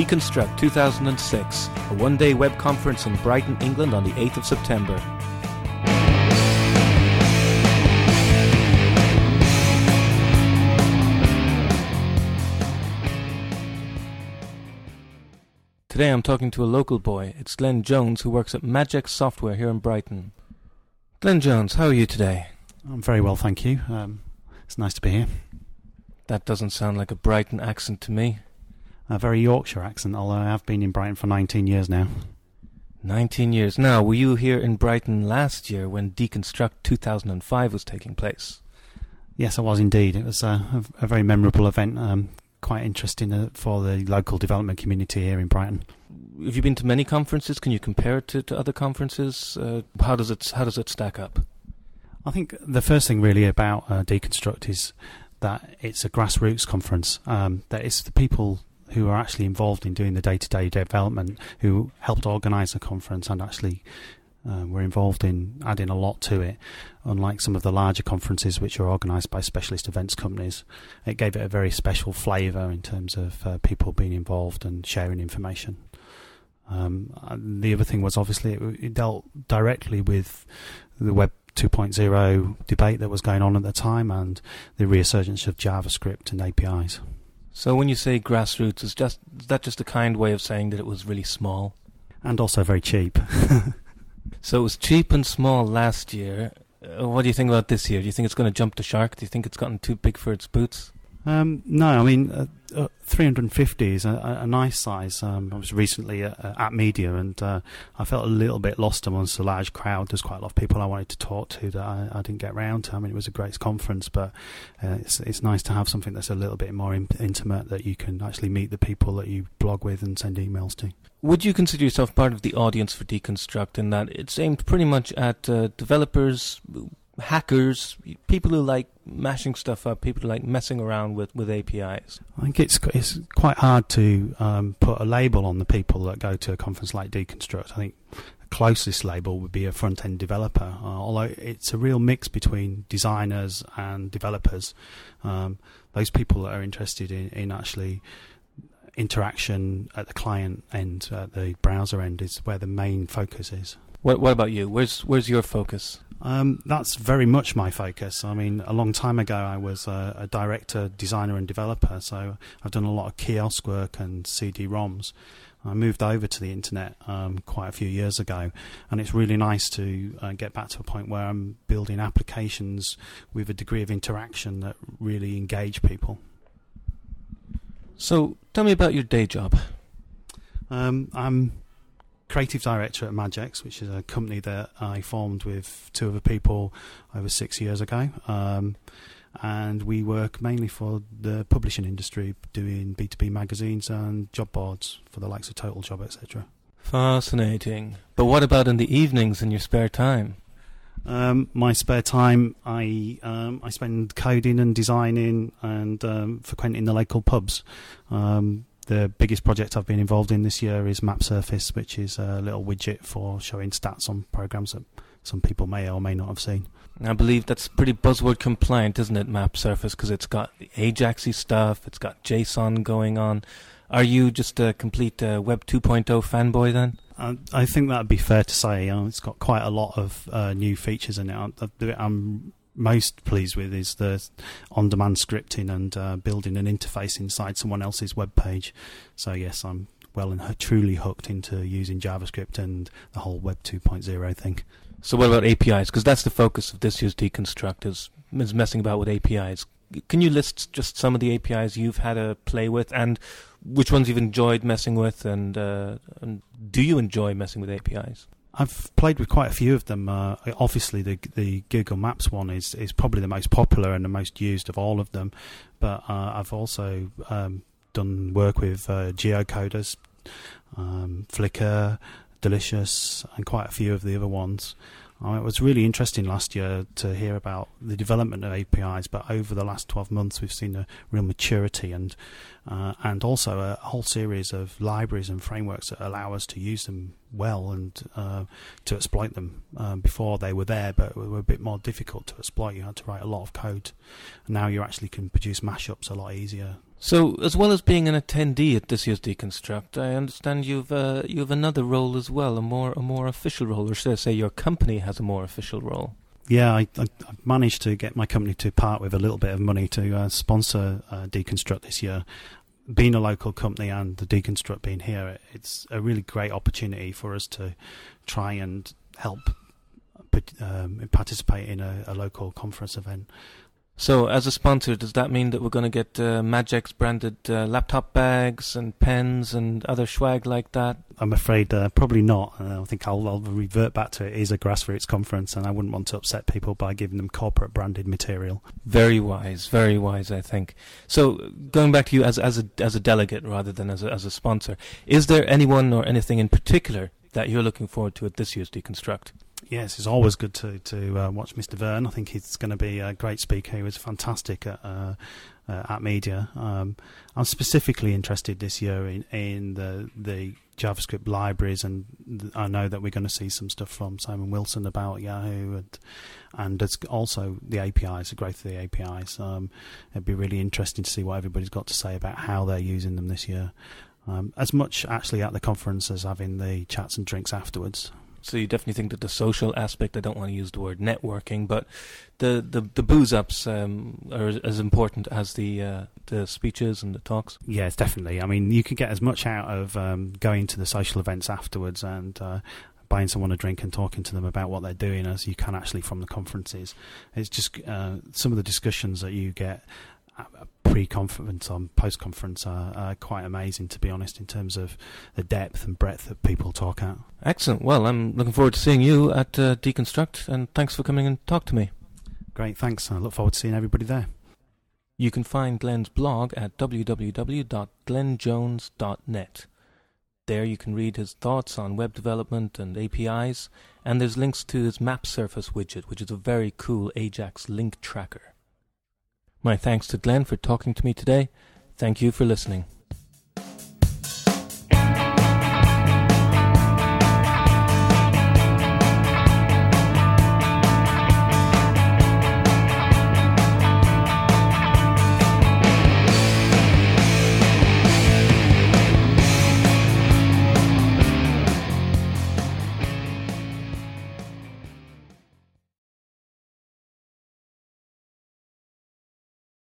d.Construct 2006, a one day web conference in Brighton, England on the 8th of September. Today I'm talking to a local boy. It's Glenn Jones who works at Madgex Software here in Brighton. Glenn Jones, how are you today? I'm very well, thank you. Um, it's nice to be here. That doesn't sound like a Brighton accent to me. A very Yorkshire accent, although I have been in Brighton for 19 years now. 19 years. Now, were you here in Brighton last year when d.Construct 2005 was taking place? Yes, I was indeed. It was a, a, very memorable event, um, quite interesting uh, for the local development community here in Brighton. Have you been to many conferences? Can you compare it to, to other conferences? Uh, how does it how does it stack up? I think the first thing really about uh, d.Construct is that it's a grassroots conference. Um, that it's the people who are actually involved in doing the day-to-day development who helped organise the conference and actually uh, were involved in adding a lot to it. Unlike some of the larger conferences which are organised by specialist events companies, it gave it a very special flavour in terms of uh, people being involved and sharing information. Um, the other thing was obviously it, it dealt directly with the Web 2.0 debate that was going on at the time and the resurgence of JavaScript and APIs. So when you say grassroots, is just is that just a kind way of saying that it was really small? And also very cheap. so it was cheap and small last year. Uh, what do you think about this year? Do you think it's going to jump the shark? Do you think it's gotten too big for its boots? Um, no, I mean, uh, uh, 350 is a, a nice size. Um, I was recently at, at Media and uh, I felt a little bit lost amongst a large crowd. There's quite a lot of people I wanted to talk to that I, I didn't get round to. I mean, it was a great conference, but uh, it's, it's nice to have something that's a little bit more in, intimate that you can actually meet the people that you blog with and send emails to. Would you consider yourself part of the audience for d.Construct in that it's aimed pretty much at uh, developers hackers, people who like mashing stuff up, people who like messing around with, with APIs? I think it's it's quite hard to um, put a label on the people that go to a conference like d.Construct. I think the closest label would be a front end developer, uh, although it's a real mix between designers and developers. Um, those people that are interested in, in actually interaction at the client end, at the browser end, is where the main focus is. What, what about you? Where's where's your focus? Um, that's very much my focus. I mean, a long time ago, I was a, a, director, designer, and developer, so I've done a lot of kiosk work and CD-ROMs. I moved over to the internet um, quite a few years ago, and it's really nice to uh, get back to a point where I'm building applications with a degree of interaction that really engage people. So, tell me about your day job. Um, I'm creative director at Madgex, which is a company that I formed with two other people over six years ago. Um, and we work mainly for the publishing industry, doing B2B magazines and job boards for the likes of Total Job, etc. Fascinating. But what about in the evenings in your spare time? Um, my spare time, I um, I spend coding and designing and um, frequenting the local pubs. Um, the biggest project I've been involved in this year is Mapsurface, which is a little widget for showing stats on programs that some people may or may not have seen. I believe that's pretty buzzword compliant, isn't it, Mapsurface? Because it's got the Ajaxy stuff, it's got JSON going on. Are you just a complete uh, Web 2.0 fanboy then? I think that'd be fair to say. Uh, it's got quite a lot of uh, new features in it. I'm most pleased with is the on-demand scripting and uh, building an interface inside someone else's web page. So yes, I'm well and truly hooked into using JavaScript and the whole Web 2.0 thing. So what about APIs? Because that's the focus of this year's d.Construct is, is messing about with APIs. Can you list just some of the APIs you've had a play with and which ones you've enjoyed messing with and, uh, and do you enjoy messing with APIs? I've played with quite a few of them. Uh, obviously, the the Google Maps one is is probably the most popular and the most used of all of them. But uh, I've also um, done work with uh, geocoders, um, Flickr, Delicious, and quite a few of the other ones. Uh, it was really interesting last year to hear about the development of APIs, but over the last 12 months, we've seen a real maturity and uh, and also a whole series of libraries and frameworks that allow us to use them well and uh, to exploit them. Um, before they were there, but were a bit more difficult to exploit. You had to write a lot of code, now you actually can produce mashups a lot easier. So, as well as being an attendee at this year's d.Construct, I understand you've uh, you have another role as well, a more a more official role, or should I say, your company has a more official role. Yeah, I, I, I managed to get my company to part with a little bit of money to uh, sponsor uh, d.Construct this year. Being a local company and the d.Construct being here, it's a really great opportunity for us to try and help um, participate in a, a local conference event. So, as a sponsor, does that mean that we're going to get uh, Madgex branded uh, laptop bags and pens and other swag like that? I'm afraid uh, probably not. Uh, I think I'll, I'll, revert back to it is a grassroots conference, and I wouldn't want to upset people by giving them corporate branded material. Very wise, very wise, I think. So, going back to you as as a as a delegate rather than as a, as a sponsor, is there anyone or anything in particular that you're looking forward to at this year's d.Construct? Yes, it's always good to to uh, watch Mr. Veen. I think he's going to be a great speaker. He was fantastic at uh, uh, at media. Um, I'm specifically interested this year in, in the the JavaScript libraries, and th- I know that we're going to see some stuff from Simon Willison about Yahoo, and and it's also the APIs, the growth of the APIs. Um, it'd be really interesting to see what everybody's got to say about how they're using them this year. Um, as much actually at the conference as having the chats and drinks afterwards. So you definitely think that the social aspect, I don't want to use the word networking, but the, the, the booze ups um, are as important as the uh, the speeches and the talks? Yes, definitely. I mean, you can get as much out of um, going to the social events afterwards and uh, buying someone a drink and talking to them about what they're doing as you can actually from the conferences. It's just uh, some of the discussions that you get pre-conference on post-conference are, are, quite amazing, to be honest, in terms of the depth and breadth that people talk at. Excellent. Well, I'm looking forward to seeing you at uh, d.Construct, and thanks for coming and talk to me. Great, thanks. I look forward to seeing everybody there. You can find Glenn's blog at www.glennjones.net. There you can read his thoughts on web development and APIs, and there's links to his Mapsurface widget, which is a very cool Ajax link tracker. My thanks to Glenn for talking to me today. Thank you for listening.